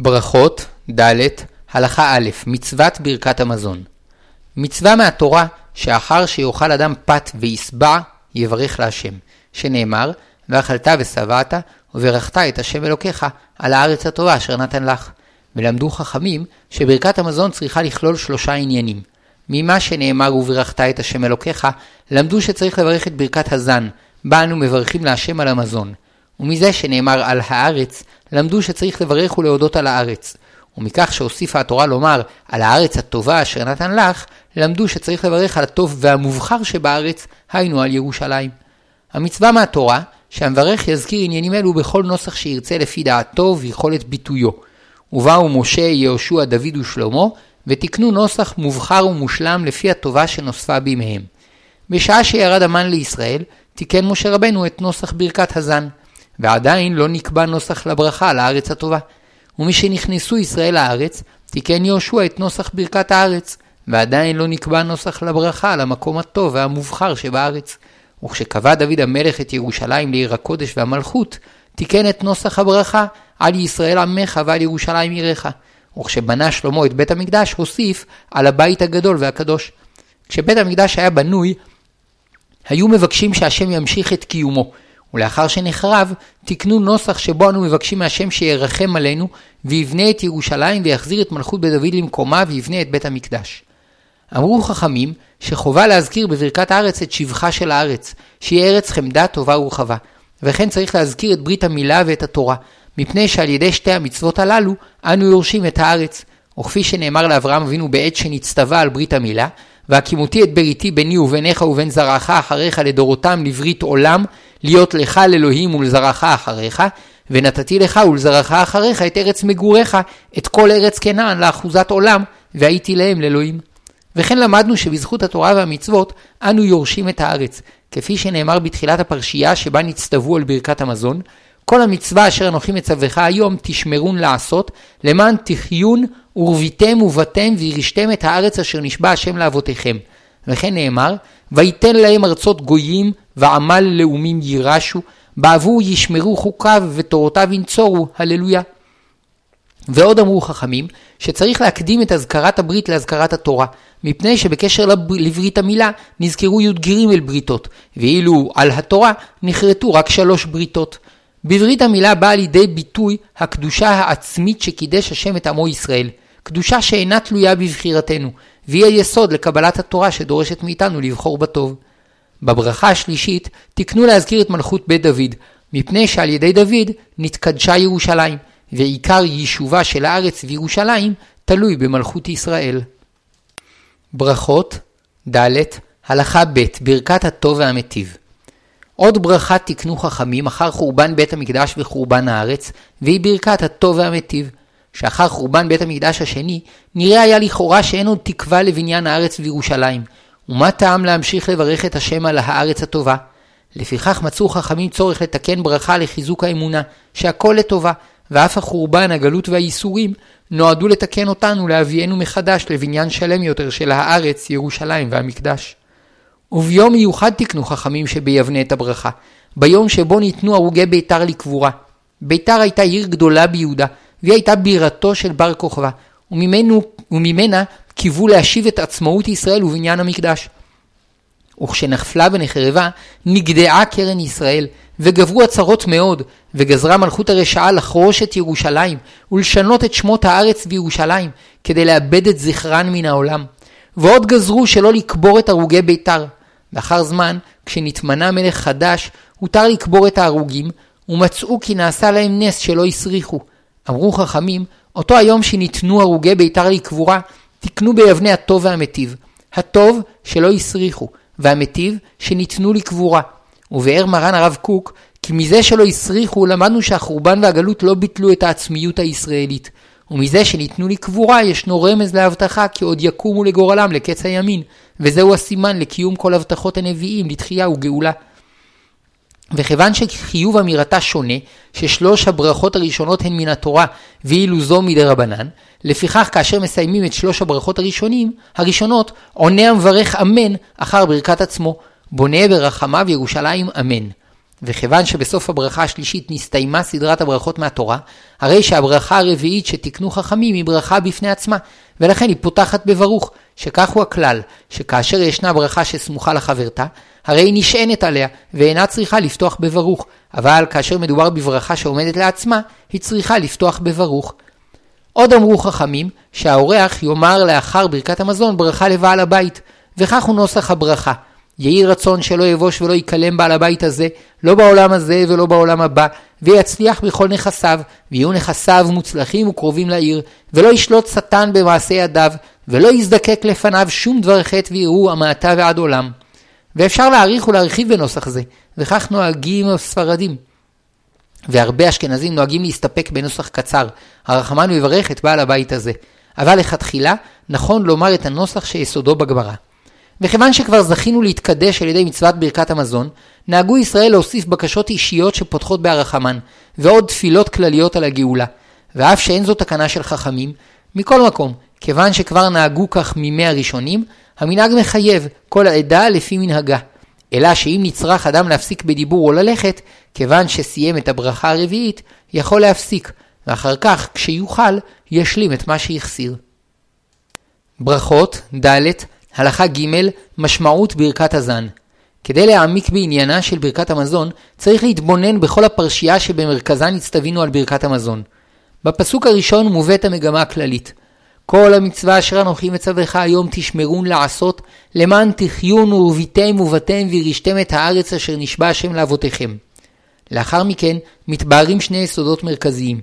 ברכות, ד', הלכה א', מצוות ברכת המזון. מצווה מהתורה שאחר שיאכל אדם פת וישבע, יברך להשם, שנאמר, ואכלת ושבעת, וברכת את השם אלוקיך על הארץ הטובה אשר נתן לך. ולמדו חכמים שברכת המזון צריכה לכלול שלושה עניינים. ממה שנאמר וברכת את השם אלוקיך, למדו שצריך לברך את ברכת הזן, בה אנו מברכים להשם על המזון. ומזה שנאמר על הארץ, למדו שצריך לברך ולהודות על הארץ. ומכך שהוסיפה התורה לומר על הארץ הטובה אשר נתן לך, למדו שצריך לברך על הטוב והמובחר שבארץ, היינו על ירושלים. המצווה מהתורה, שהמברך יזכיר עניינים אלו בכל נוסח שירצה לפי דעתו ויכולת ביטויו. ובאו משה, יהושע, דוד ושלמה, ותיקנו נוסח מובחר ומושלם לפי הטובה שנוספה בימיהם. בשעה שירד המן לישראל, תיקן משה רבנו את נוסח ברכת הזן. ועדיין לא נקבע נוסח לברכה על הארץ הטובה. ומשנכנסו ישראל לארץ, תיקן יהושע את נוסח ברכת הארץ, ועדיין לא נקבע נוסח לברכה על המקום הטוב והמובחר שבארץ. וכשקבע דוד המלך את ירושלים לעיר הקודש והמלכות, תיקן את נוסח הברכה על ישראל עמך ועל ירושלים עירך. וכשבנה שלמה את בית המקדש, הוסיף על הבית הגדול והקדוש. כשבית המקדש היה בנוי, היו מבקשים שהשם ימשיך את קיומו, ולאחר שנחרב, תיקנו נוסח שבו אנו מבקשים מהשם שירחם עלינו, ויבנה את ירושלים ויחזיר את מלכות בית דוד למקומה ויבנה את בית המקדש. אמרו חכמים שחובה להזכיר בברכת הארץ את שבחה של הארץ, שהיא ארץ חמדה טובה ורחבה. וכן צריך להזכיר את ברית המילה ואת התורה, מפני שעל ידי שתי המצוות הללו אנו יורשים את הארץ. וכפי שנאמר לאברהם אבינו בעת שנצטווה על ברית המילה, והקימותי את בריתי ביני וביניך ובין זרעך אחריך לדורותם לברית עולם, להיות לך לאלוהים ולזרעך אחריך, ונתתי לך ולזרעך אחריך את ארץ מגוריך, את כל ארץ כנען לאחוזת עולם, והייתי להם לאלוהים. וכן למדנו שבזכות התורה והמצוות אנו יורשים את הארץ, כפי שנאמר בתחילת הפרשייה שבה נצטוו על ברכת המזון, כל המצווה אשר אנוכי מצווך היום תשמרון לעשות, למען תחיון ורביתם ובתם וירשתם את הארץ אשר נשבע השם לאבותיכם. וכן נאמר, ויתן להם ארצות גויים ועמל לאומים יירשו, בעבור ישמרו חוקיו ותורותיו ינצורו, הללויה. ועוד אמרו חכמים, שצריך להקדים את אזכרת הברית להזכרת התורה, מפני שבקשר לברית המילה נזכרו י"ג בריתות, ואילו על התורה נחרטו רק שלוש בריתות. בברית המילה באה לידי ביטוי הקדושה העצמית שקידש השם את עמו ישראל, קדושה שאינה תלויה בבחירתנו, והיא היסוד לקבלת התורה שדורשת מאיתנו לבחור בטוב. בברכה השלישית תקנו להזכיר את מלכות בית דוד, מפני שעל ידי דוד נתקדשה ירושלים, ועיקר יישובה של הארץ וירושלים תלוי במלכות ישראל. ברכות ד' הלכה ב' ברכת הטוב והמטיב עוד ברכה תקנו חכמים אחר חורבן בית המקדש וחורבן הארץ, והיא ברכת הטוב והמטיב. שאחר חורבן בית המקדש השני, נראה היה לכאורה שאין עוד תקווה לבניין הארץ וירושלים, ומה טעם להמשיך לברך את השם על הארץ הטובה? לפיכך מצאו חכמים צורך לתקן ברכה לחיזוק האמונה, שהכל לטובה, ואף החורבן, הגלות והייסורים, נועדו לתקן אותנו להביאנו מחדש לבניין שלם יותר של הארץ, ירושלים והמקדש. וביום מיוחד תקנו חכמים שביבנה את הברכה, ביום שבו ניתנו הרוגי ביתר לקבורה. ביתר הייתה עיר גדולה ביהודה, והיא הייתה בירתו של בר כוכבא, וממנה קיוו להשיב את עצמאות ישראל ובניין המקדש. וכשנפלה ונחרבה, נגדעה קרן ישראל, וגברו הצרות מאוד, וגזרה מלכות הרשעה לחרוש את ירושלים, ולשנות את שמות הארץ בירושלים, כדי לאבד את זכרן מן העולם. ועוד גזרו שלא לקבור את הרוגי ביתר. לאחר זמן, כשנתמנה מלך חדש, הותר לקבור את ההרוגים, ומצאו כי נעשה להם נס שלא הסריחו. אמרו חכמים, אותו היום שניתנו הרוגי ביתר לקבורה, תקנו ביבנה הטוב והמטיב. הטוב שלא הסריחו, והמטיב שניתנו לקבורה. ובאר מרן הרב קוק, כי מזה שלא הסריחו למדנו שהחורבן והגלות לא ביטלו את העצמיות הישראלית. ומזה שניתנו לקבורה ישנו רמז להבטחה כי עוד יקומו לגורלם לקץ הימין, וזהו הסימן לקיום כל הבטחות הנביאים לתחייה וגאולה. וכיוון שחיוב אמירתה שונה, ששלוש הברכות הראשונות הן מן התורה, ואילו זו מדי רבנן, לפיכך כאשר מסיימים את שלוש הברכות הראשונים, הראשונות, עונה המברך אמן אחר ברכת עצמו, בונה ברחמיו ירושלים אמן. וכיוון שבסוף הברכה השלישית נסתיימה סדרת הברכות מהתורה, הרי שהברכה הרביעית שתיקנו חכמים היא ברכה בפני עצמה, ולכן היא פותחת בברוך, שכך הוא הכלל, שכאשר ישנה ברכה שסמוכה לחברתה, הרי היא נשענת עליה, ואינה צריכה לפתוח בברוך, אבל כאשר מדובר בברכה שעומדת לעצמה, היא צריכה לפתוח בברוך. עוד אמרו חכמים, שהאורח יאמר לאחר ברכת המזון ברכה לבעל הבית, וכך הוא נוסח הברכה. יהי רצון שלא יבוש ולא ייכלם בעל הבית הזה, לא בעולם הזה ולא בעולם הבא, ויצליח בכל נכסיו, ויהיו נכסיו מוצלחים וקרובים לעיר, ולא ישלוט שטן במעשה ידיו, ולא יזדקק לפניו שום דבר חטא ויראו המעתה ועד עולם. ואפשר להעריך ולהרחיב בנוסח זה, וכך נוהגים הספרדים. והרבה אשכנזים נוהגים להסתפק בנוסח קצר, הרחמן מברך את בעל הבית הזה. אבל לכתחילה, נכון לומר את הנוסח שיסודו בגמרא. וכיוון שכבר זכינו להתקדש על ידי מצוות ברכת המזון, נהגו ישראל להוסיף בקשות אישיות שפותחות בהרחמן, ועוד תפילות כלליות על הגאולה. ואף שאין זו תקנה של חכמים, מכל מקום, כיוון שכבר נהגו כך מימי הראשונים, המנהג מחייב כל העדה לפי מנהגה. אלא שאם נצרך אדם להפסיק בדיבור או ללכת, כיוון שסיים את הברכה הרביעית, יכול להפסיק, ואחר כך, כשיוכל, ישלים את מה שהחסיר. ברכות, ד', הלכה ג', משמעות ברכת הזן. כדי להעמיק בעניינה של ברכת המזון, צריך להתבונן בכל הפרשייה שבמרכזן הצטווינו על ברכת המזון. בפסוק הראשון מובאת המגמה הכללית. כל המצווה אשר אנוכי מצווך היום תשמרון לעשות, למען תחיון ורביתם ובתם וירשתם את הארץ אשר נשבע השם לאבותיכם. לאחר מכן מתבהרים שני יסודות מרכזיים.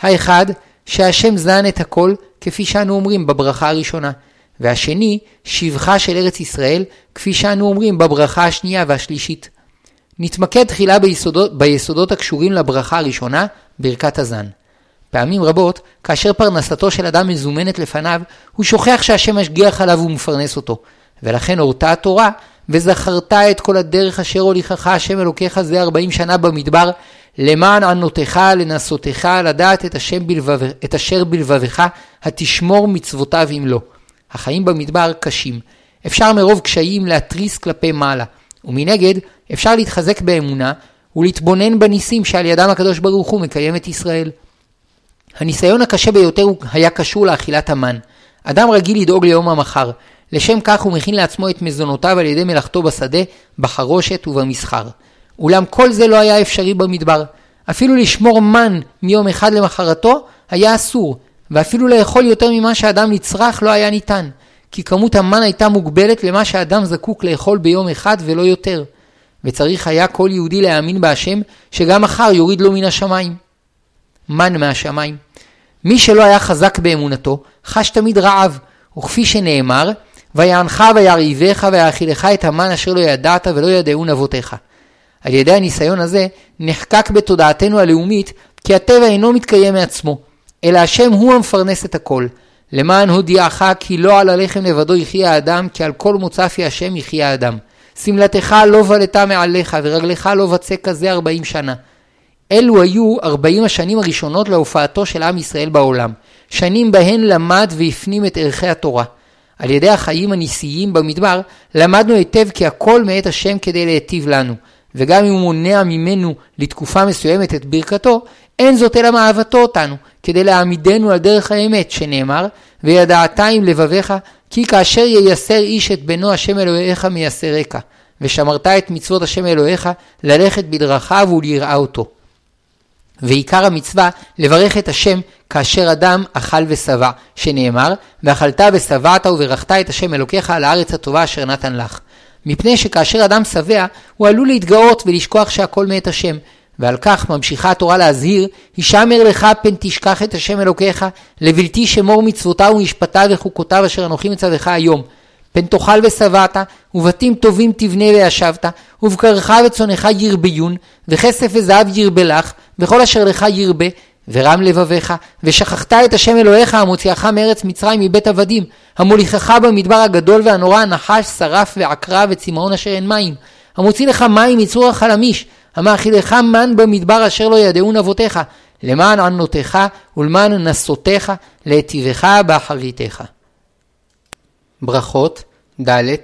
האחד, שהשם זן את הכל, כפי שאנו אומרים בברכה הראשונה. והשני, שבחה של ארץ ישראל, כפי שאנו אומרים בברכה השנייה והשלישית. נתמקד תחילה ביסודות, ביסודות הקשורים לברכה הראשונה, ברכת הזן. פעמים רבות, כאשר פרנסתו של אדם מזומנת לפניו, הוא שוכח שהשם משגיח עליו ומפרנס אותו. ולכן הורתה התורה, וזכרת את כל הדרך אשר הוליכך השם אלוקיך זה ארבעים שנה במדבר, למען ענותך לנסותך לדעת את, בלבב, את אשר בלבבך, התשמור מצוותיו אם לא. החיים במדבר קשים. אפשר מרוב קשיים להתריס כלפי מעלה. ומנגד, אפשר להתחזק באמונה ולהתבונן בניסים שעל ידם הקדוש ברוך הוא מקיים את ישראל. הניסיון הקשה ביותר היה קשור לאכילת המן. אדם רגיל לדאוג ליום המחר. לשם כך הוא מכין לעצמו את מזונותיו על ידי מלאכתו בשדה, בחרושת ובמסחר. אולם כל זה לא היה אפשרי במדבר. אפילו לשמור מן מיום אחד למחרתו היה אסור, ואפילו לאכול יותר ממה שאדם נצרך לא היה ניתן, כי כמות המן הייתה מוגבלת למה שאדם זקוק לאכול ביום אחד ולא יותר. וצריך היה כל יהודי להאמין בהשם, שגם מחר יוריד לו מן השמיים. מן מהשמיים. מי שלא היה חזק באמונתו, חש תמיד רעב, וכפי שנאמר, ויענך וירעיבך ויאכילך את המן אשר לא ידעת ולא ידעון אבותיך. על ידי הניסיון הזה נחקק בתודעתנו הלאומית כי הטבע אינו מתקיים מעצמו, אלא השם הוא המפרנס את הכל. למען הודיעך כי לא על הלחם לבדו יחיה האדם, כי על כל מוצפי השם יחיה האדם. שמלתך לא בלטה מעליך, ורגלך לא בצק כזה ארבעים שנה. אלו היו ארבעים השנים הראשונות להופעתו של עם ישראל בעולם. שנים בהן למד והפנים את ערכי התורה. על ידי החיים הניסיים במדבר, למדנו היטב כי הכל מאת השם כדי להיטיב לנו. וגם אם הוא מונע ממנו לתקופה מסוימת את ברכתו, אין זאת אלא מאהבתו אותנו, כדי להעמידנו על דרך האמת, שנאמר, וידעת עם לבביך, כי כאשר ייסר איש את בנו השם אלוהיך מייסרקה, ושמרת את מצוות השם אלוהיך, ללכת בדרכיו וליראה אותו. ועיקר המצווה, לברך את השם כאשר אדם אכל ושבע, שנאמר, ואכלת ושבעת וברכת את השם אלוקיך על הארץ הטובה אשר נתן לך. מפני שכאשר אדם שבע, הוא עלול להתגאות ולשכוח שהכל מאת השם, ועל כך ממשיכה התורה להזהיר, הישמר לך פן תשכח את השם אלוקיך, לבלתי שמור מצוותיו ומשפטיו וחוקותיו אשר אנוכי מצווך היום. פן תאכל ושבעת, ובתים טובים תבנה וישבת, ובקרך וצונך ירביון, וכסף וזהב ירבה לך, וכל אשר לך ירבה, ורם לבביך, ושכחת את השם אלוהיך המוציאך מארץ מצרים מבית עבדים, המוליכך במדבר הגדול והנורא, נחש, שרף ועקרה וצמאון אשר אין מים, המוציא לך מים מצור החלמיש, המאכילך מן במדבר אשר לא ידעון אבותיך, למען ענותיך ולמען נסותיך, להיטיבך באחריתך. ברכות, ד',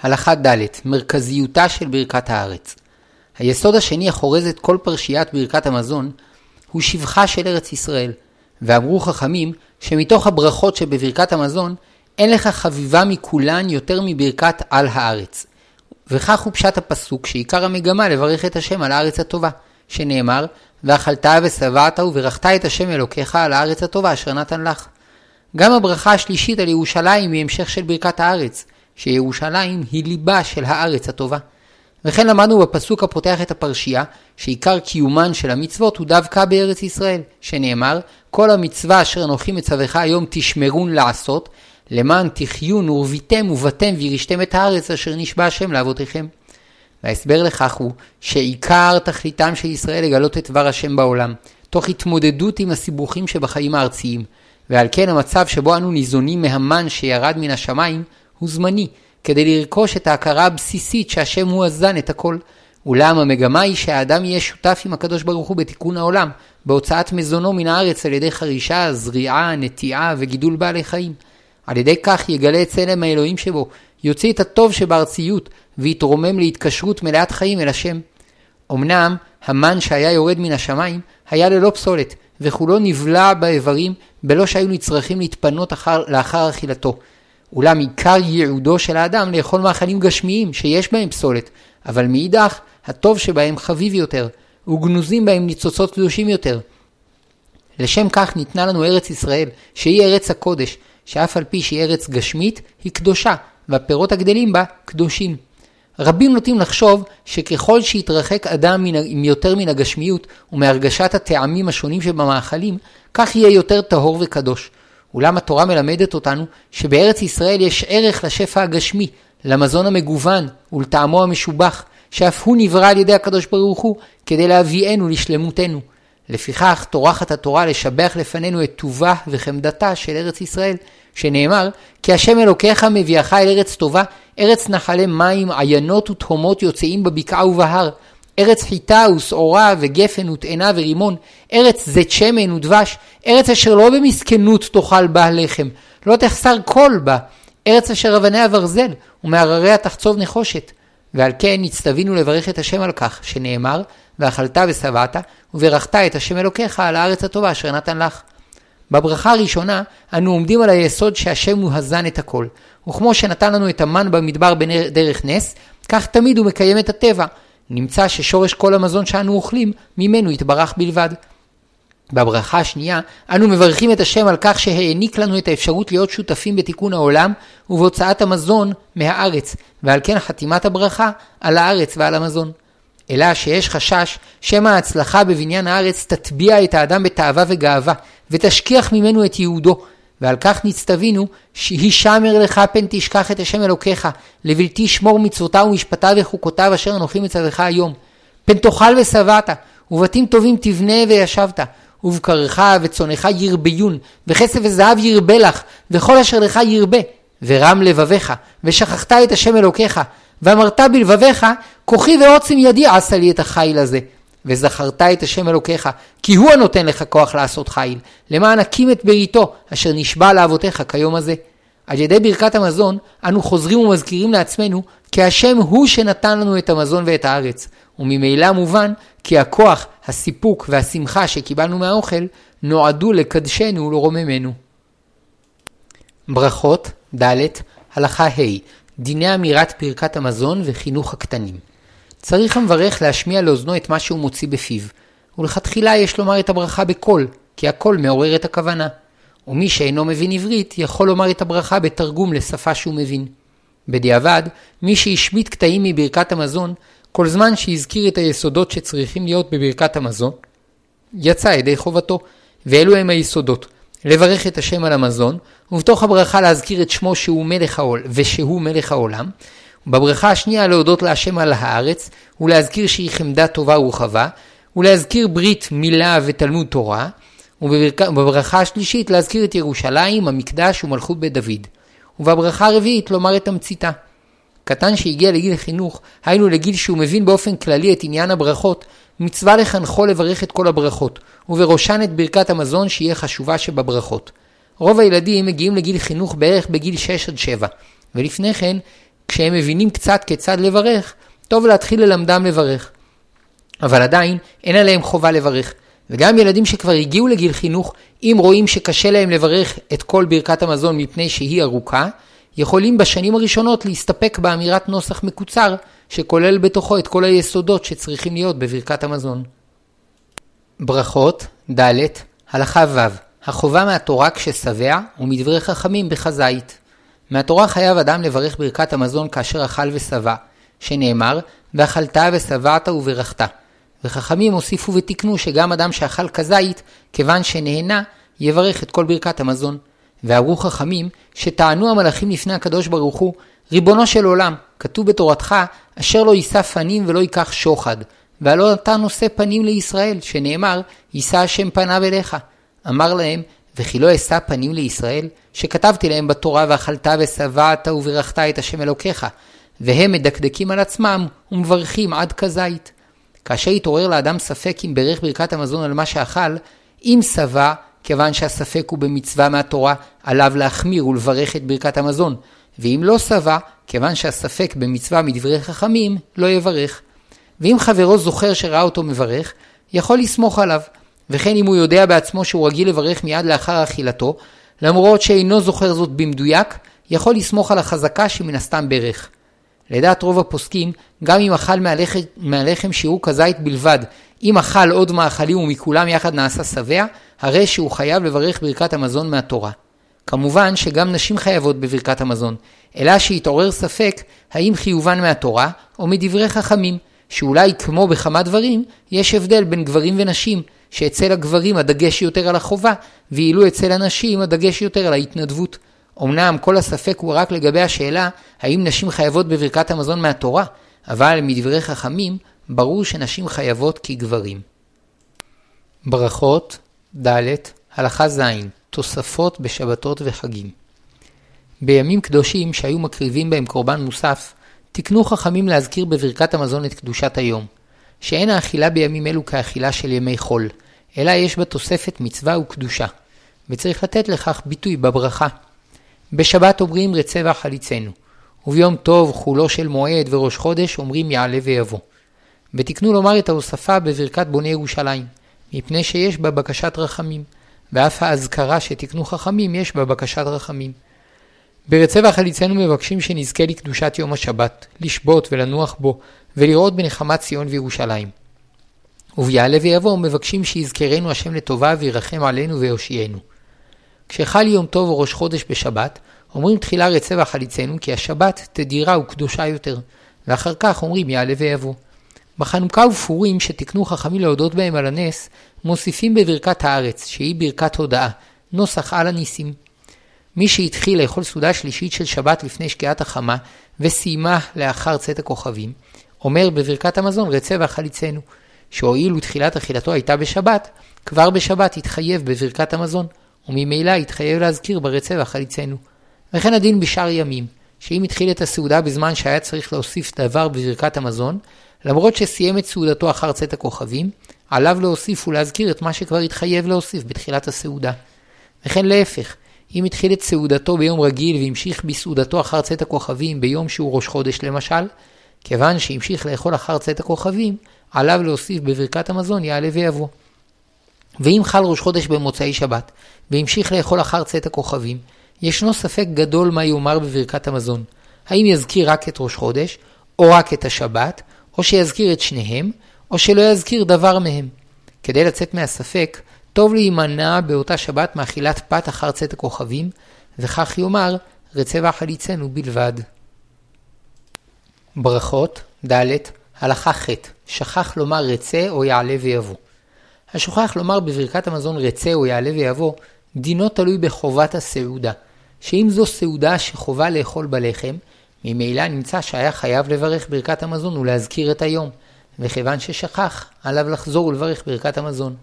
הלכה ד', מרכזיותה של ברכת הארץ. היסוד השני החורז את כל פרשיית ברכת המזון, הוא שבחה של ארץ ישראל. ואמרו חכמים, שמתוך הברכות שבברכת המזון, אין לך חביבה מכולן יותר מברכת על הארץ. וכך הוא פשט הפסוק, שעיקר המגמה לברך את השם על הארץ הטובה, שנאמר, ואכלת ושבעת וברכת את השם אלוקיך על הארץ הטובה אשר נתן לך. גם הברכה השלישית על ירושלים היא המשך של ברכת הארץ, שירושלים היא ליבה של הארץ הטובה. וכן למדנו בפסוק הפותח את הפרשייה, שעיקר קיומן של המצוות הוא דווקא בארץ ישראל, שנאמר, כל המצווה אשר אנוכי מצווך היום תשמרון לעשות, למען תחיון ורביתם ובתם וירשתם את הארץ אשר נשבע השם לאבותיכם. וההסבר לכך הוא שעיקר תכליתם של ישראל לגלות את דבר השם בעולם, תוך התמודדות עם הסיבוכים שבחיים הארציים, ועל כן המצב שבו אנו ניזונים מהמן שירד מן השמיים הוא זמני, כדי לרכוש את ההכרה הבסיסית שהשם הוא הזן את הכל. אולם המגמה היא שהאדם יהיה שותף עם הקדוש ברוך הוא בתיקון העולם, בהוצאת מזונו מן הארץ על ידי חרישה, זריעה, נטיעה וגידול בעלי חיים. על ידי כך יגלה את צלם האלוהים שבו, יוציא את הטוב שבארציות, ויתרומם להתקשרות מלאת חיים אל השם. אמנם, המן שהיה יורד מן השמיים, היה ללא פסולת, וכולו נבלע באיברים, בלא שהיו נצרכים להתפנות אחר, לאחר אכילתו. אולם עיקר ייעודו של האדם לאכול מאכלים גשמיים שיש בהם פסולת, אבל מאידך, הטוב שבהם חביב יותר, וגנוזים בהם ניצוצות קדושים יותר. לשם כך ניתנה לנו ארץ ישראל, שהיא ארץ הקודש, שאף על פי שהיא ארץ גשמית, היא קדושה, והפירות הגדלים בה קדושים. רבים נוטים לחשוב שככל שיתרחק אדם מן, יותר מן הגשמיות ומהרגשת הטעמים השונים שבמאכלים, כך יהיה יותר טהור וקדוש. אולם התורה מלמדת אותנו שבארץ ישראל יש ערך לשפע הגשמי, למזון המגוון ולטעמו המשובח, שאף הוא נברא על ידי הקדוש ברוך הוא כדי להביאנו לשלמותנו. לפיכך טורחת התורה לשבח לפנינו את טובה וחמדתה של ארץ ישראל, שנאמר, כי השם אלוקיך מביאך אל ארץ טובה, ארץ נחלי מים, עיינות ותהומות יוצאים בבקעה ובהר, ארץ חיטה ושעורה וגפן ותאנה ורימון, ארץ זית שמן ודבש, ארץ אשר לא במסכנות תאכל בה לחם, לא תחסר קול בה, ארץ אשר אבניה ברזל, ומהרריה תחצוב נחושת. ועל כן נצטווינו לברך את השם על כך, שנאמר, ואכלת ושבעת, וברכת את השם אלוקיך על הארץ הטובה אשר נתן לך. בברכה הראשונה, אנו עומדים על היסוד שהשם הוא הזן את הכל. וכמו שנתן לנו את המן במדבר בדרך נס, כך תמיד הוא מקיים את הטבע. נמצא ששורש כל המזון שאנו אוכלים, ממנו יתברך בלבד. בברכה השנייה, אנו מברכים את השם על כך שהעניק לנו את האפשרות להיות שותפים בתיקון העולם ובהוצאת המזון מהארץ, ועל כן חתימת הברכה על הארץ ועל המזון. אלא שיש חשש שמא ההצלחה בבניין הארץ תטביע את האדם בתאווה וגאווה, ותשכיח ממנו את ייעודו, ועל כך נצטווינו, שהישמר לך פן תשכח את השם אלוקיך, לבלתי שמור מצוותיו ומשפטיו וחוקותיו אשר אנוכי מצווך היום. פן תאכל ושבעת, ובתים טובים תבנה וישבת, ובקרך וצונך ירביון, וכסף וזהב ירבה לך, וכל אשר לך ירבה, ורם לבביך, ושכחת את השם אלוקיך, ואמרת בלבביך, כוחי ועוצם ידי עשה לי את החיל הזה. וזכרת את השם אלוקיך, כי הוא הנותן לך כוח לעשות חיל, למען הקים את בריתו, אשר נשבע לאבותיך כיום הזה. על ידי ברכת המזון, אנו חוזרים ומזכירים לעצמנו, כי השם הוא שנתן לנו את המזון ואת הארץ, וממילא מובן כי הכוח, הסיפוק והשמחה שקיבלנו מהאוכל, נועדו לקדשנו ולרוממנו. ברכות, ד', הלכה ה', דיני אמירת ברכת המזון וחינוך הקטנים. צריך המברך להשמיע לאוזנו את מה שהוא מוציא בפיו, ולכתחילה יש לומר את הברכה בקול, כי הקול מעורר את הכוונה. ומי שאינו מבין עברית, יכול לומר את הברכה בתרגום לשפה שהוא מבין. בדיעבד, מי שהשמיט קטעים מברכת המזון, כל זמן שהזכיר את היסודות שצריכים להיות בברכת המזון, יצא ידי חובתו, ואלו הם היסודות. לברך את השם על המזון, ובתוך הברכה להזכיר את שמו שהוא מלך העול, ושהוא מלך העולם, בברכה השנייה להודות להשם על הארץ, ולהזכיר שהיא חמדה טובה ורחבה, ולהזכיר ברית, מילה ותלמוד תורה, ובברכה השלישית להזכיר את ירושלים, המקדש ומלכות בית דוד. ובברכה הרביעית לומר את תמציתה. קטן שהגיע לגיל חינוך, היינו לגיל שהוא מבין באופן כללי את עניין הברכות, מצווה לחנכו לברך את כל הברכות, ובראשן את ברכת המזון שהיא חשובה שבברכות. רוב הילדים מגיעים לגיל חינוך בערך בגיל 6 עד 7, ולפני כן כשהם מבינים קצת כיצד לברך, טוב להתחיל ללמדם לברך. אבל עדיין אין עליהם חובה לברך. וגם ילדים שכבר הגיעו לגיל חינוך, אם רואים שקשה להם לברך את כל ברכת המזון מפני שהיא ארוכה, יכולים בשנים הראשונות להסתפק באמירת נוסח מקוצר, שכולל בתוכו את כל היסודות שצריכים להיות בברכת המזון. ברכות, ד', הלכה ו', החובה מהתורה כששבע ומדברי חכמים בחזית. מהתורה חייב אדם לברך ברכת המזון כאשר אכל ושבע, שנאמר, ואכלת ושבעת וברכת. וחכמים הוסיפו ותיקנו שגם אדם שאכל כזית, כיוון שנהנה, יברך את כל ברכת המזון. ואמרו חכמים, שטענו המלאכים לפני הקדוש ברוך הוא, ריבונו של עולם, כתוב בתורתך, אשר לא יישא פנים ולא ייקח שוחד. והלא אתה נושא פנים לישראל, שנאמר, יישא השם פניו אליך. אמר להם, וכי לא אשא פנים לישראל, שכתבתי להם בתורה ואכלת ושבעת וברכת את השם אלוקיך, והם מדקדקים על עצמם ומברכים עד כזית. כאשר התעורר לאדם ספק אם ברך ברכת המזון על מה שאכל, אם שבע, כיוון שהספק הוא במצווה מהתורה, עליו להחמיר ולברך את ברכת המזון, ואם לא שבע, כיוון שהספק במצווה מדברי חכמים, לא יברך. ואם חברו זוכר שראה אותו מברך, יכול לסמוך עליו. וכן אם הוא יודע בעצמו שהוא רגיל לברך מיד לאחר אכילתו, למרות שאינו זוכר זאת במדויק, יכול לסמוך על החזקה שמן הסתם ברך. לדעת רוב הפוסקים, גם אם אכל מהלחם, מהלחם שיעור כזית בלבד, אם אכל עוד מאכלים ומכולם יחד נעשה שבע, הרי שהוא חייב לברך ברכת המזון מהתורה. כמובן שגם נשים חייבות בברכת המזון, אלא שהתעורר ספק האם חיובן מהתורה או מדברי חכמים, שאולי כמו בכמה דברים, יש הבדל בין גברים ונשים, שאצל הגברים הדגש יותר על החובה, ואילו אצל הנשים הדגש יותר על ההתנדבות. אמנם כל הספק הוא רק לגבי השאלה האם נשים חייבות בברכת המזון מהתורה, אבל מדברי חכמים ברור שנשים חייבות כגברים. ברכות ד' הלכה ז' תוספות בשבתות וחגים. בימים קדושים שהיו מקריבים בהם קורבן מוסף, תקנו חכמים להזכיר בברכת המזון את קדושת היום, שאין האכילה בימים אלו כאכילה של ימי חול, אלא יש בה תוספת מצווה וקדושה, וצריך לתת לכך ביטוי בברכה. בשבת אומרים רצה וחליצנו, וביום טוב חולו של מועד וראש חודש אומרים יעלה ויבוא. ותקנו לומר את ההוספה בברכת בוני ירושלים, מפני שיש בה בקשת רחמים, ואף האזכרה שתקנו חכמים יש בה בקשת רחמים. ברצה וחליצנו מבקשים שנזכה לקדושת יום השבת, לשבות ולנוח בו, ולראות בנחמת ציון וירושלים. וביעלה ויבוא מבקשים שיזכרנו השם לטובה וירחם עלינו ויושיענו. כשחל יום טוב או ראש חודש בשבת, אומרים תחילה רצה וחליצנו כי השבת תדירה וקדושה יותר, ואחר כך אומרים יעלה ויבוא. בחנוכה ופורים שתקנו חכמים להודות בהם על הנס, מוסיפים בברכת הארץ, שהיא ברכת הודאה, נוסח על הניסים. מי שהתחיל לאכול סעודה שלישית של שבת לפני שקיעת החמה, וסיימה לאחר צאת הכוכבים, אומר בברכת המזון רצה ואכליצנו, שהואיל ותחילת אכילתו הייתה בשבת, כבר בשבת התחייב בברכת המזון, וממילא התחייב להזכיר ברצה ואכליצנו. וכן הדין בשאר ימים, שאם התחיל את הסעודה בזמן שהיה צריך להוסיף דבר בברכת המזון, למרות שסיים את סעודתו אחר צאת הכוכבים, עליו להוסיף ולהזכיר את מה שכבר התחייב להוסיף בתחילת הסעודה. וכן להפך, אם התחיל את סעודתו ביום רגיל והמשיך בסעודתו אחר צאת הכוכבים ביום שהוא ראש חודש למשל, כיוון שהמשיך לאכול אחר צאת הכוכבים, עליו להוסיף בברכת המזון יעלה ויבוא. ואם חל ראש חודש במוצאי שבת, והמשיך לאכול אחר צאת הכוכבים, ישנו ספק גדול מה יאמר בברכת המזון. האם יזכיר רק את ראש חודש, או רק את השבת, או שיזכיר את שניהם, או שלא יזכיר דבר מהם. כדי לצאת מהספק, טוב להימנע באותה שבת מאכילת פת אחר צאת הכוכבים, וכך יאמר, רצה וחליצנו בלבד. ברכות, ד', הלכה ח', שכח לומר רצה או יעלה ויבוא. השוכח לומר בברכת המזון רצה או יעלה ויבוא, דינו תלוי בחובת הסעודה, שאם זו סעודה שחובה לאכול בלחם, ממילא נמצא שהיה חייב לברך ברכת המזון ולהזכיר את היום, וכיוון ששכח, עליו לחזור ולברך ברכת המזון.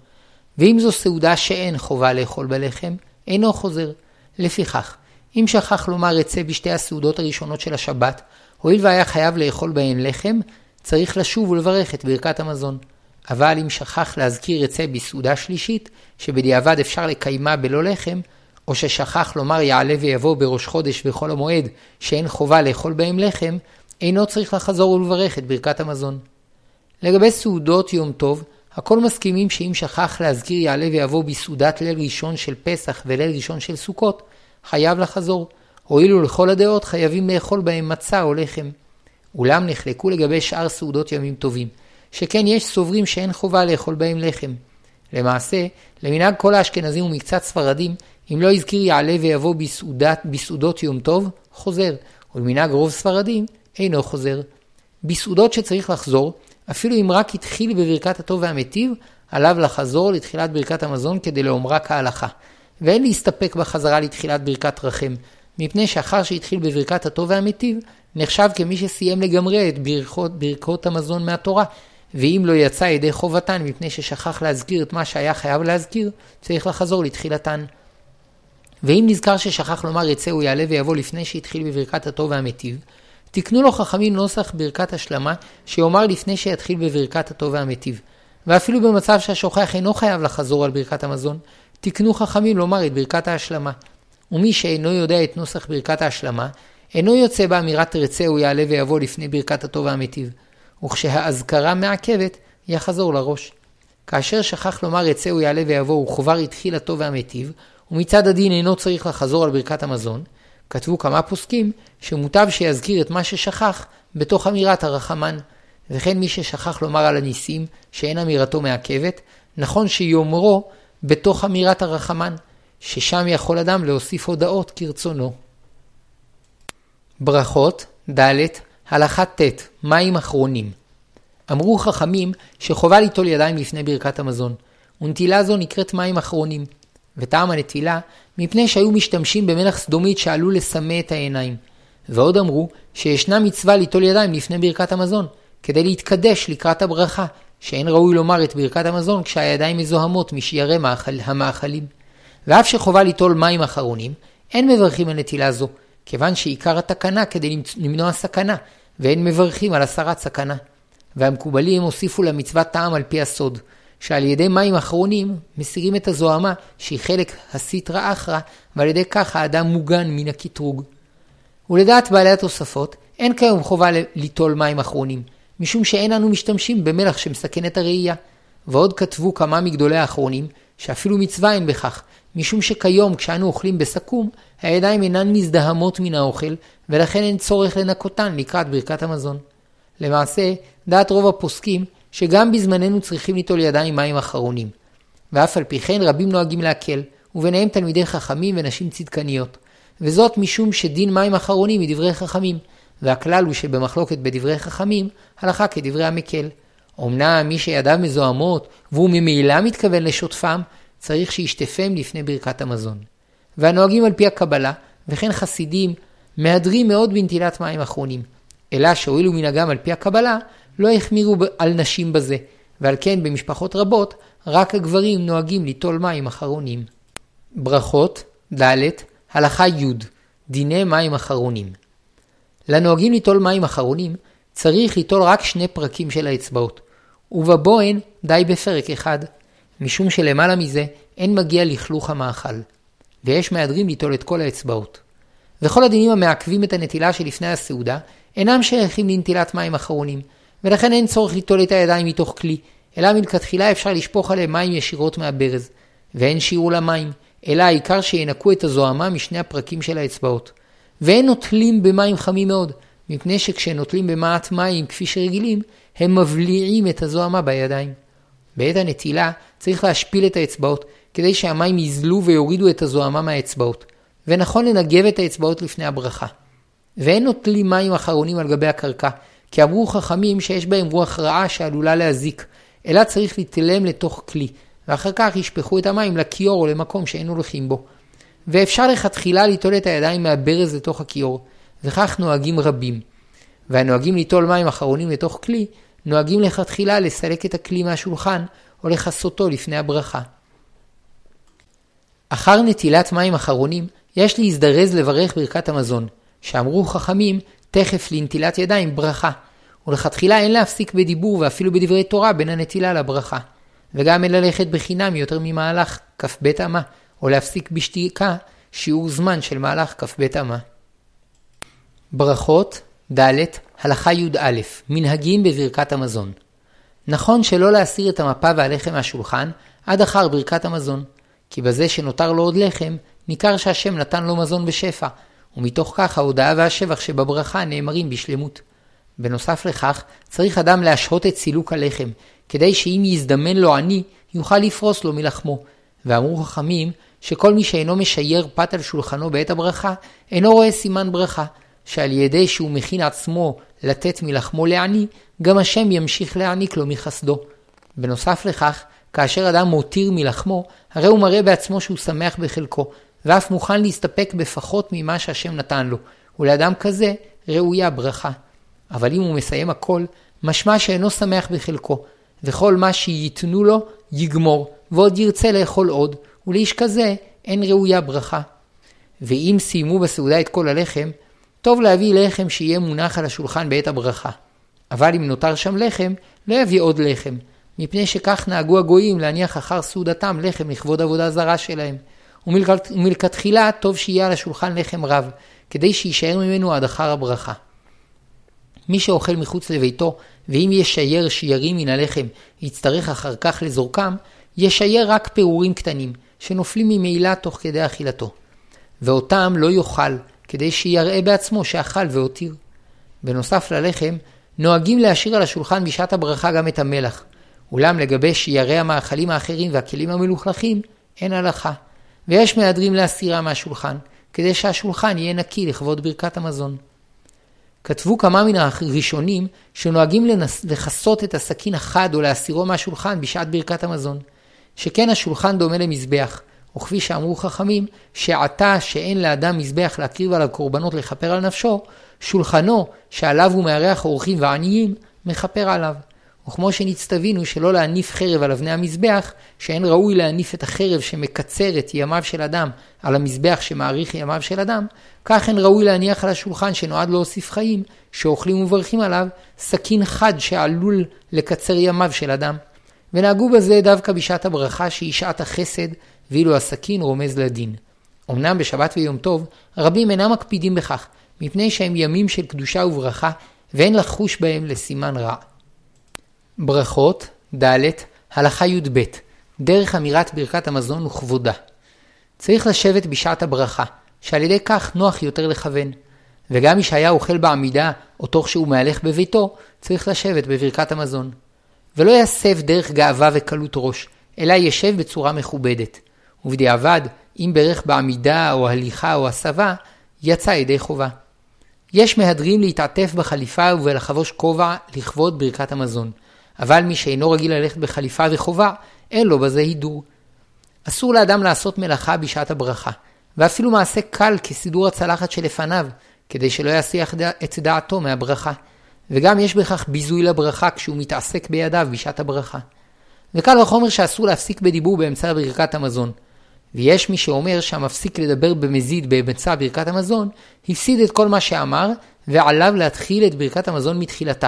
ואם זו סעודה שאין חובה לאכול בלחם, אינו חוזר. לפיכך, אם שכח לומר רצה בשתי הסעודות הראשונות של השבת, הואיל והיה חייב לאכול בהן לחם, צריך לשוב ולברך את ברכת המזון. אבל אם שכח להזכיר רצה בסעודה שלישית, שבדיעבד אפשר לקיימה בלא לחם, או ששכח לומר יעלה ויבוא בראש חודש וחול המועד, שאין חובה לאכול בהם לחם, אינו צריך לחזור ולברך את ברכת המזון. לגבי סעודות יום טוב, הכל מסכימים שאם שכח להזכיר יעלה ויבוא בסעודת ליל ראשון של פסח וליל ראשון של סוכות, חייב לחזור. הואילו לכל הדעות חייבים לאכול בהם מצה או לחם. אולם נחלקו לגבי שאר סעודות ימים טובים, שכן יש סוברים שאין חובה לאכול בהם לחם. למעשה, למנהג כל האשכנזים ומקצת ספרדים, אם לא הזכיר יעלה ויבוא בסעודת, בסעודות יום טוב, חוזר, ולמנהג רוב ספרדים, אינו חוזר. בסעודות שצריך לחזור, אפילו אם רק התחיל בברכת הטוב והמיטיב, עליו לחזור לתחילת ברכת המזון כדי לאומרה כהלכה. ואין להסתפק בחזרה לתחילת ברכת רחם, מפני שאחר שהתחיל בברכת הטוב והמיטיב, נחשב כמי שסיים לגמרי את ברכות, ברכות המזון מהתורה, ואם לא יצא ידי חובתן מפני ששכח להזכיר את מה שהיה חייב להזכיר, צריך לחזור לתחילתן. ואם נזכר ששכח לומר יצא הוא יעלה ויבוא לפני שהתחיל בברכת הטוב והמיטיב, תקנו לו חכמים נוסח ברכת השלמה, שיאמר לפני שיתחיל בברכת הטוב והמיטיב. ואפילו במצב שהשוכח אינו חייב לחזור על ברכת המזון, תקנו חכמים לומר את ברכת ההשלמה. ומי שאינו יודע את נוסח ברכת ההשלמה, אינו יוצא באמירת רצה הוא יעלה ויבוא לפני ברכת הטוב והמיטיב. וכשהאזכרה מעכבת, יחזור לראש. כאשר שכח לומר יצא הוא יעלה ויבוא וכבר התחיל הטוב והמיטיב, ומצד הדין אינו צריך לחזור על ברכת המזון, כתבו כמה פוסקים שמוטב שיזכיר את מה ששכח בתוך אמירת הרחמן, וכן מי ששכח לומר על הניסים שאין אמירתו מעכבת, נכון שיאמרו בתוך אמירת הרחמן, ששם יכול אדם להוסיף הודעות כרצונו. ברכות, ד', הלכה ט', מים אחרונים. אמרו חכמים שחובה ליטול ידיים לפני ברכת המזון, ונטילה זו נקראת מים אחרונים. וטעם הנטילה, מפני שהיו משתמשים במלח סדומית שעלול לסמא את העיניים. ועוד אמרו שישנה מצווה ליטול ידיים לפני ברכת המזון, כדי להתקדש לקראת הברכה, שאין ראוי לומר את ברכת המזון כשהידיים מזוהמות משיירי מאכל, המאכלים. ואף שחובה ליטול מים אחרונים, אין מברכים על נטילה זו, כיוון שעיקר התקנה כדי למנוע סכנה, ואין מברכים על הסרת סכנה. והמקובלים הוסיפו למצוות טעם על פי הסוד, שעל ידי מים אחרונים מסירים את הזוהמה שהיא חלק הסיטרא אחרא, ועל ידי כך האדם מוגן מן הקטרוג. ולדעת בעלי התוספות, אין כיום חובה ליטול מים אחרונים, משום שאין אנו משתמשים במלח שמסכן את הראייה. ועוד כתבו כמה מגדולי האחרונים, שאפילו מצווה אין בכך, משום שכיום כשאנו אוכלים בסכו"ם, הידיים אינן מזדהמות מן האוכל, ולכן אין צורך לנקותן לקראת ברכת המזון. למעשה, דעת רוב הפוסקים, שגם בזמננו צריכים ליטול ידיים מים אחרונים. ואף על פי כן רבים נוהגים להקל, וביניהם תלמידי חכמים ונשים צדקניות. וזאת משום שדין מים אחרונים מדברי חכמים, והכלל הוא שבמחלוקת בדברי חכמים, הלכה כדברי המקל. אמנם מי שידיו מזוהמות, והוא ממילא מתכוון לשוטפם, צריך שישטפם לפני ברכת המזון. והנוהגים על פי הקבלה, וכן חסידים, מהדרים מאוד בנטילת מים אחרונים. אלא שהואילו מנהגם על פי הקבלה, לא החמירו על נשים בזה, ועל כן במשפחות רבות, רק הגברים נוהגים ליטול מים אחרונים. ברכות, ד', הלכה י', דיני מים אחרונים. לנוהגים ליטול מים אחרונים, צריך ליטול רק שני פרקים של האצבעות, ובבוהן די בפרק אחד, משום שלמעלה מזה אין מגיע לכלוך המאכל, ויש מהדרים ליטול את כל האצבעות. וכל הדינים המעכבים את הנטילה שלפני הסעודה, אינם שייכים לנטילת מים אחרונים, ולכן אין צורך ליטול את הידיים מתוך כלי, אלא מלכתחילה אפשר לשפוך עליהם מים ישירות מהברז, ואין שיעור למים, אלא העיקר שינקו את הזוהמה משני הפרקים של האצבעות. ואין נוטלים במים חמים מאוד, מפני שכשנוטלים במעט מים כפי שרגילים, הם מבליעים את הזוהמה בידיים. בעת הנטילה צריך להשפיל את האצבעות, כדי שהמים יזלו ויורידו את הזוהמה מהאצבעות, ונכון לנגב את האצבעות לפני הברכה. ואין נוטלים מים אחרונים על גבי הקרקע, כי אמרו חכמים שיש בהם רוח רעה שעלולה להזיק, אלא צריך להתעלם לתוך כלי, ואחר כך ישפכו את המים לכיור או למקום שאין הולכים בו. ואפשר לכתחילה ליטול את הידיים מהברז לתוך הכיור, וכך נוהגים רבים. והנוהגים ליטול מים אחרונים לתוך כלי, נוהגים לכתחילה לסלק את הכלי מהשולחן, או לכסותו לפני הברכה. אחר נטילת מים אחרונים, יש להזדרז לברך ברכת המזון, שאמרו חכמים, תכף לנטילת ידיים ברכה, ולכתחילה אין להפסיק בדיבור ואפילו בדברי תורה בין הנטילה לברכה, וגם אין ללכת בחינם יותר ממהלך כ"ב אמה, או להפסיק בשתיקה שיעור זמן של מהלך כ"ב אמה. ברכות, ד', הלכה י"א, מנהגים בברכת המזון. נכון שלא להסיר את המפה והלחם מהשולחן עד אחר ברכת המזון, כי בזה שנותר לו עוד לחם, ניכר שהשם נתן לו מזון בשפע, ומתוך כך ההודעה והשבח שבברכה נאמרים בשלמות. בנוסף לכך, צריך אדם להשהות את סילוק הלחם, כדי שאם יזדמן לו עני, יוכל לפרוס לו מלחמו. ואמרו חכמים, שכל מי שאינו משייר פת על שולחנו בעת הברכה, אינו רואה סימן ברכה, שעל ידי שהוא מכין עצמו לתת מלחמו לעני, גם השם ימשיך להעניק לו מחסדו. בנוסף לכך, כאשר אדם מותיר מלחמו, הרי הוא מראה בעצמו שהוא שמח בחלקו, ואף מוכן להסתפק בפחות ממה שהשם נתן לו, ולאדם כזה ראויה ברכה. אבל אם הוא מסיים הכל, משמע שאינו שמח בחלקו, וכל מה שייתנו לו יגמור, ועוד ירצה לאכול עוד, ולאיש כזה אין ראויה ברכה. ואם סיימו בסעודה את כל הלחם, טוב להביא לחם שיהיה מונח על השולחן בעת הברכה. אבל אם נותר שם לחם, לא יביא עוד לחם, מפני שכך נהגו הגויים להניח אחר סעודתם לחם לכבוד עבודה זרה שלהם. ומלכתחילה טוב שיהיה על השולחן לחם רב, כדי שיישאר ממנו עד אחר הברכה. מי שאוכל מחוץ לביתו, ואם ישייר שיירים מן הלחם, יצטרך אחר כך לזורקם, ישייר רק פירורים קטנים, שנופלים ממילא תוך כדי אכילתו. ואותם לא יאכל, כדי שיראה בעצמו שאכל והותיר. בנוסף ללחם, נוהגים להשאיר על השולחן בשעת הברכה גם את המלח. אולם לגבי שיירי המאכלים האחרים והכלים המלוכלכים, אין הלכה. ויש מהדרים להסירה מהשולחן, כדי שהשולחן יהיה נקי לכבוד ברכת המזון. כתבו כמה מן הראשונים שנוהגים לכסות את הסכין החד או להסירו מהשולחן בשעת ברכת המזון. שכן השולחן דומה למזבח, וכפי שאמרו חכמים, שעתה שאין לאדם מזבח להקריב עליו קורבנות לכפר על נפשו, שולחנו שעליו הוא מארח אורחים ועניים, מכפר עליו. וכמו שנצטווינו שלא להניף חרב על אבני המזבח, שאין ראוי להניף את החרב שמקצר את ימיו של אדם על המזבח שמאריך ימיו של אדם, כך אין ראוי להניח על השולחן שנועד להוסיף חיים, שאוכלים ומברכים עליו, סכין חד שעלול לקצר ימיו של אדם. ונהגו בזה דווקא בשעת הברכה שהיא שעת החסד, ואילו הסכין רומז לדין. אמנם בשבת ויום טוב, רבים אינם מקפידים בכך, מפני שהם ימים של קדושה וברכה, ואין לחוש בהם לסימן רע. ברכות, ד', הלכה י"ב, דרך אמירת ברכת המזון וכבודה. צריך לשבת בשעת הברכה, שעל ידי כך נוח יותר לכוון. וגם מי שהיה אוכל בעמידה, או תוך שהוא מהלך בביתו, צריך לשבת בברכת המזון. ולא יסב דרך גאווה וקלות ראש, אלא ישב בצורה מכובדת. ובדיעבד, אם ברך בעמידה או הליכה או הסבה, יצא ידי חובה. יש מהדרים להתעטף בחליפה ולחבוש כובע לכבוד ברכת המזון, אבל מי שאינו רגיל ללכת בחליפה וחובה, אין לו בזה הידור. אסור לאדם לעשות מלאכה בשעת הברכה, ואפילו מעשה קל כסידור הצלחת שלפניו, כדי שלא יסיח את דעתו מהברכה. וגם יש בכך ביזוי לברכה כשהוא מתעסק בידיו בשעת הברכה. וקל וחומר שאסור להפסיק בדיבור באמצע ברכת המזון. ויש מי שאומר שהמפסיק לדבר במזיד באמצע ברכת המזון, הפסיד את כל מה שאמר, ועליו להתחיל את ברכת המזון מתחילתה.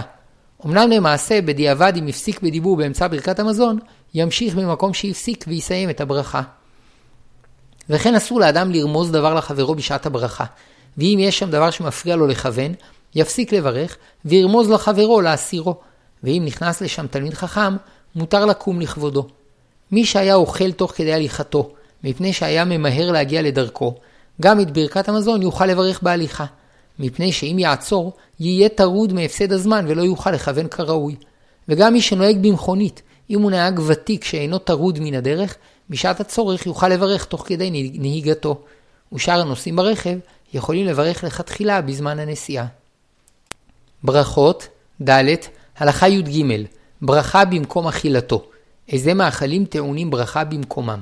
אמנם למעשה, בדיעבד אם הפסיק בדיבור באמצע ברכת המזון, ימשיך במקום שהפסיק ויסיים את הברכה. וכן אסור לאדם לרמוז דבר לחברו בשעת הברכה. ואם יש שם דבר שמפריע לו לכוון, יפסיק לברך, וירמוז לחברו להסירו. ואם נכנס לשם תלמיד חכם, מותר לקום לכבודו. מי שהיה אוכל תוך כדי הליכתו, מפני שהיה ממהר להגיע לדרכו, גם את ברכת המזון יוכל לברך בהליכה. מפני שאם יעצור, יהיה טרוד מהפסד הזמן ולא יוכל לכוון כראוי. וגם מי שנוהג במכונית, אם הוא נהג ותיק שאינו טרוד מן הדרך, בשעת הצורך יוכל לברך תוך כדי נהיגתו. ושאר הנוסעים ברכב יכולים לברך לכתחילה בזמן הנסיעה. ברכות, ד', הלכה י"ג, ברכה במקום אכילתו. איזה מאכלים טעונים ברכה במקומם.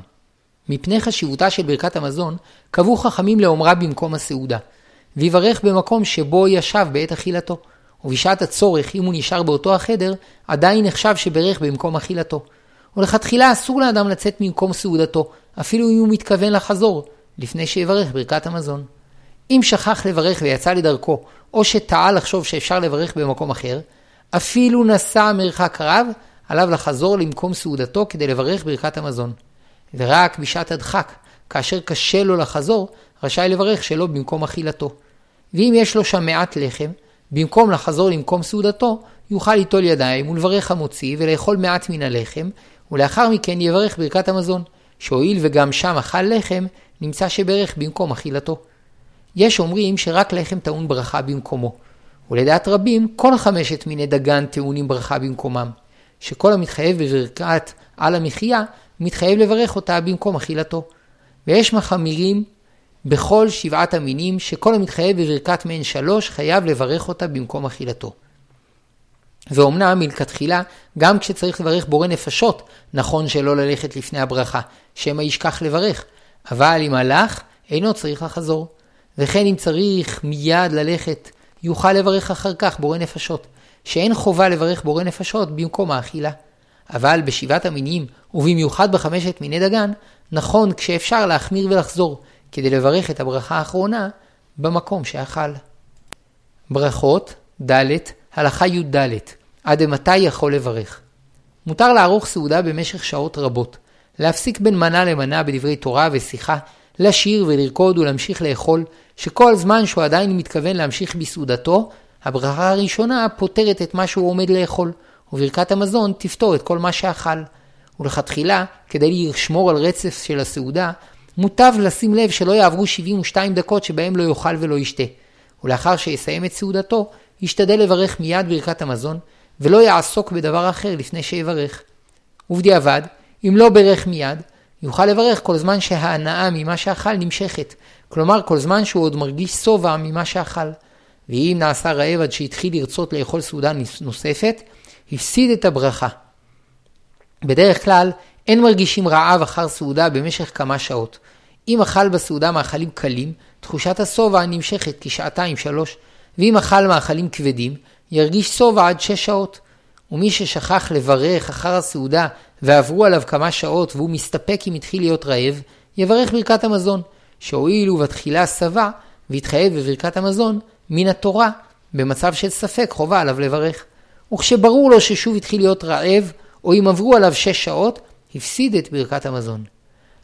מפני חשיבותה של ברכת המזון, קבעו חכמים לאומרה במקום הסעודה, ויברך במקום שבו ישב בעת אכילתו. ובשעת הצורך, אם הוא נשאר באותו החדר, עדיין נחשב שברך במקום אכילתו. ולכתחילה אסור לאדם לצאת ממקום סעודתו, אפילו אם הוא מתכוון לחזור, לפני שיברך ברכת המזון. אם שכח לברך ויצא לדרכו, או שטעה לחשוב שאפשר לברך במקום אחר, אפילו נסע מרחק רב, עליו לחזור למקום סעודתו כדי לברך ברכת המזון. ורק בשעת הדחק, כאשר קשה לו לחזור, רשאי לברך שלא במקום אכילתו. ואם יש לו שם מעט לחם, במקום לחזור למקום סעודתו, יוכל ליטול ידיים ולברך המוציא ולאכול מעט מן הלחם, ולאחר מכן יברך ברכת המזון, שהואיל וגם שם אכל לחם, נמצא שברך במקום אכילתו. יש אומרים שרק לחם טעון ברכה במקומו, ולדעת רבים כל חמשת מיני דגן טעונים ברכה במקומם, שכל המתחייב בברכת על המחיה, מתחייב לברך אותה במקום אכילתו. ויש מחמירים בכל שבעת המינים, שכל המתחייב בברכת מעין שלוש, חייב לברך אותה במקום אכילתו. ואומנם מלכתחילה, גם כשצריך לברך בורא נפשות, נכון שלא ללכת לפני הברכה, שמא ישכח לברך, אבל אם הלך, אינו צריך לחזור. וכן אם צריך מיד ללכת, יוכל לברך אחר כך בורא נפשות, שאין חובה לברך בורא נפשות במקום האכילה. אבל בשבעת המינים, ובמיוחד בחמשת מיני דגן, נכון כשאפשר להחמיר ולחזור, כדי לברך את הברכה האחרונה במקום שאכל. ברכות, ד', הלכה י"ד, עד מתי יכול לברך. מותר לערוך סעודה במשך שעות רבות, להפסיק בין מנה למנה בדברי תורה ושיחה, לשיר ולרקוד ולהמשיך לאכול, שכל זמן שהוא עדיין מתכוון להמשיך בסעודתו, הברכה הראשונה פותרת את מה שהוא עומד לאכול, וברכת המזון תפתור את כל מה שאכל. ולכתחילה, כדי לשמור על רצף של הסעודה, מוטב לשים לב שלא יעברו 72 דקות שבהם לא יאכל ולא ישתה. ולאחר שיסיים את סעודתו, ישתדל לברך מיד ברכת המזון, ולא יעסוק בדבר אחר לפני שיברך. ובדיעבד, אם לא ברך מיד, יוכל לברך כל זמן שההנאה ממה שאכל נמשכת, כלומר כל זמן שהוא עוד מרגיש שובע ממה שאכל. ואם נעשה רעב עד שהתחיל לרצות לאכול סעודה נוספת, הפסיד את הברכה. בדרך כלל, אין מרגישים רעב אחר סעודה במשך כמה שעות. אם אכל בסעודה מאכלים קלים, תחושת השובע נמשכת כשעתיים שלוש, ואם אכל מאכלים כבדים, ירגיש שובע עד שש שעות. ומי ששכח לברך אחר הסעודה ועברו עליו כמה שעות והוא מסתפק אם התחיל להיות רעב, יברך ברכת המזון, שהואיל ובתחילה שבע והתחייב בברכת המזון מן התורה, במצב של ספק חובה עליו לברך. וכשברור לו ששוב התחיל להיות רעב, או אם עברו עליו שש שעות, הפסיד את ברכת המזון.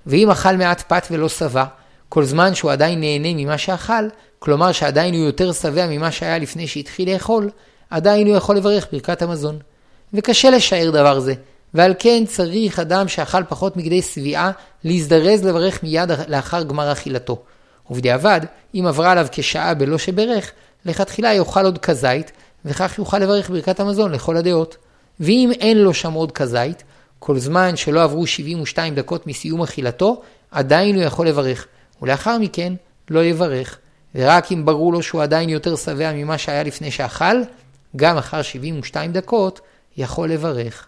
ואם אכל מעט פת ולא שבע, כל זמן שהוא עדיין נהנה ממה שאכל, כלומר שעדיין הוא יותר שבע ממה שהיה לפני שהתחיל לאכול, עדיין הוא יכול לברך ברכת המזון. וקשה לשער דבר זה, ועל כן צריך אדם שאכל פחות מכדי שביעה להזדרז לברך מיד לאחר גמר אכילתו. ובדיעבד, אם עברה עליו כשעה בלא שברך, לכתחילה יאכל עוד כזית, וכך יוכל לברך ברכת המזון לכל הדעות. ואם אין לו שם עוד כזית, כל זמן שלא עברו 72 דקות מסיום אכילתו, עדיין הוא יכול לברך, ולאחר מכן לא יברך, ורק אם ברור לו שהוא עדיין יותר שבע ממה שהיה לפני שאכל, גם אחר 72 דקות יכול לברך.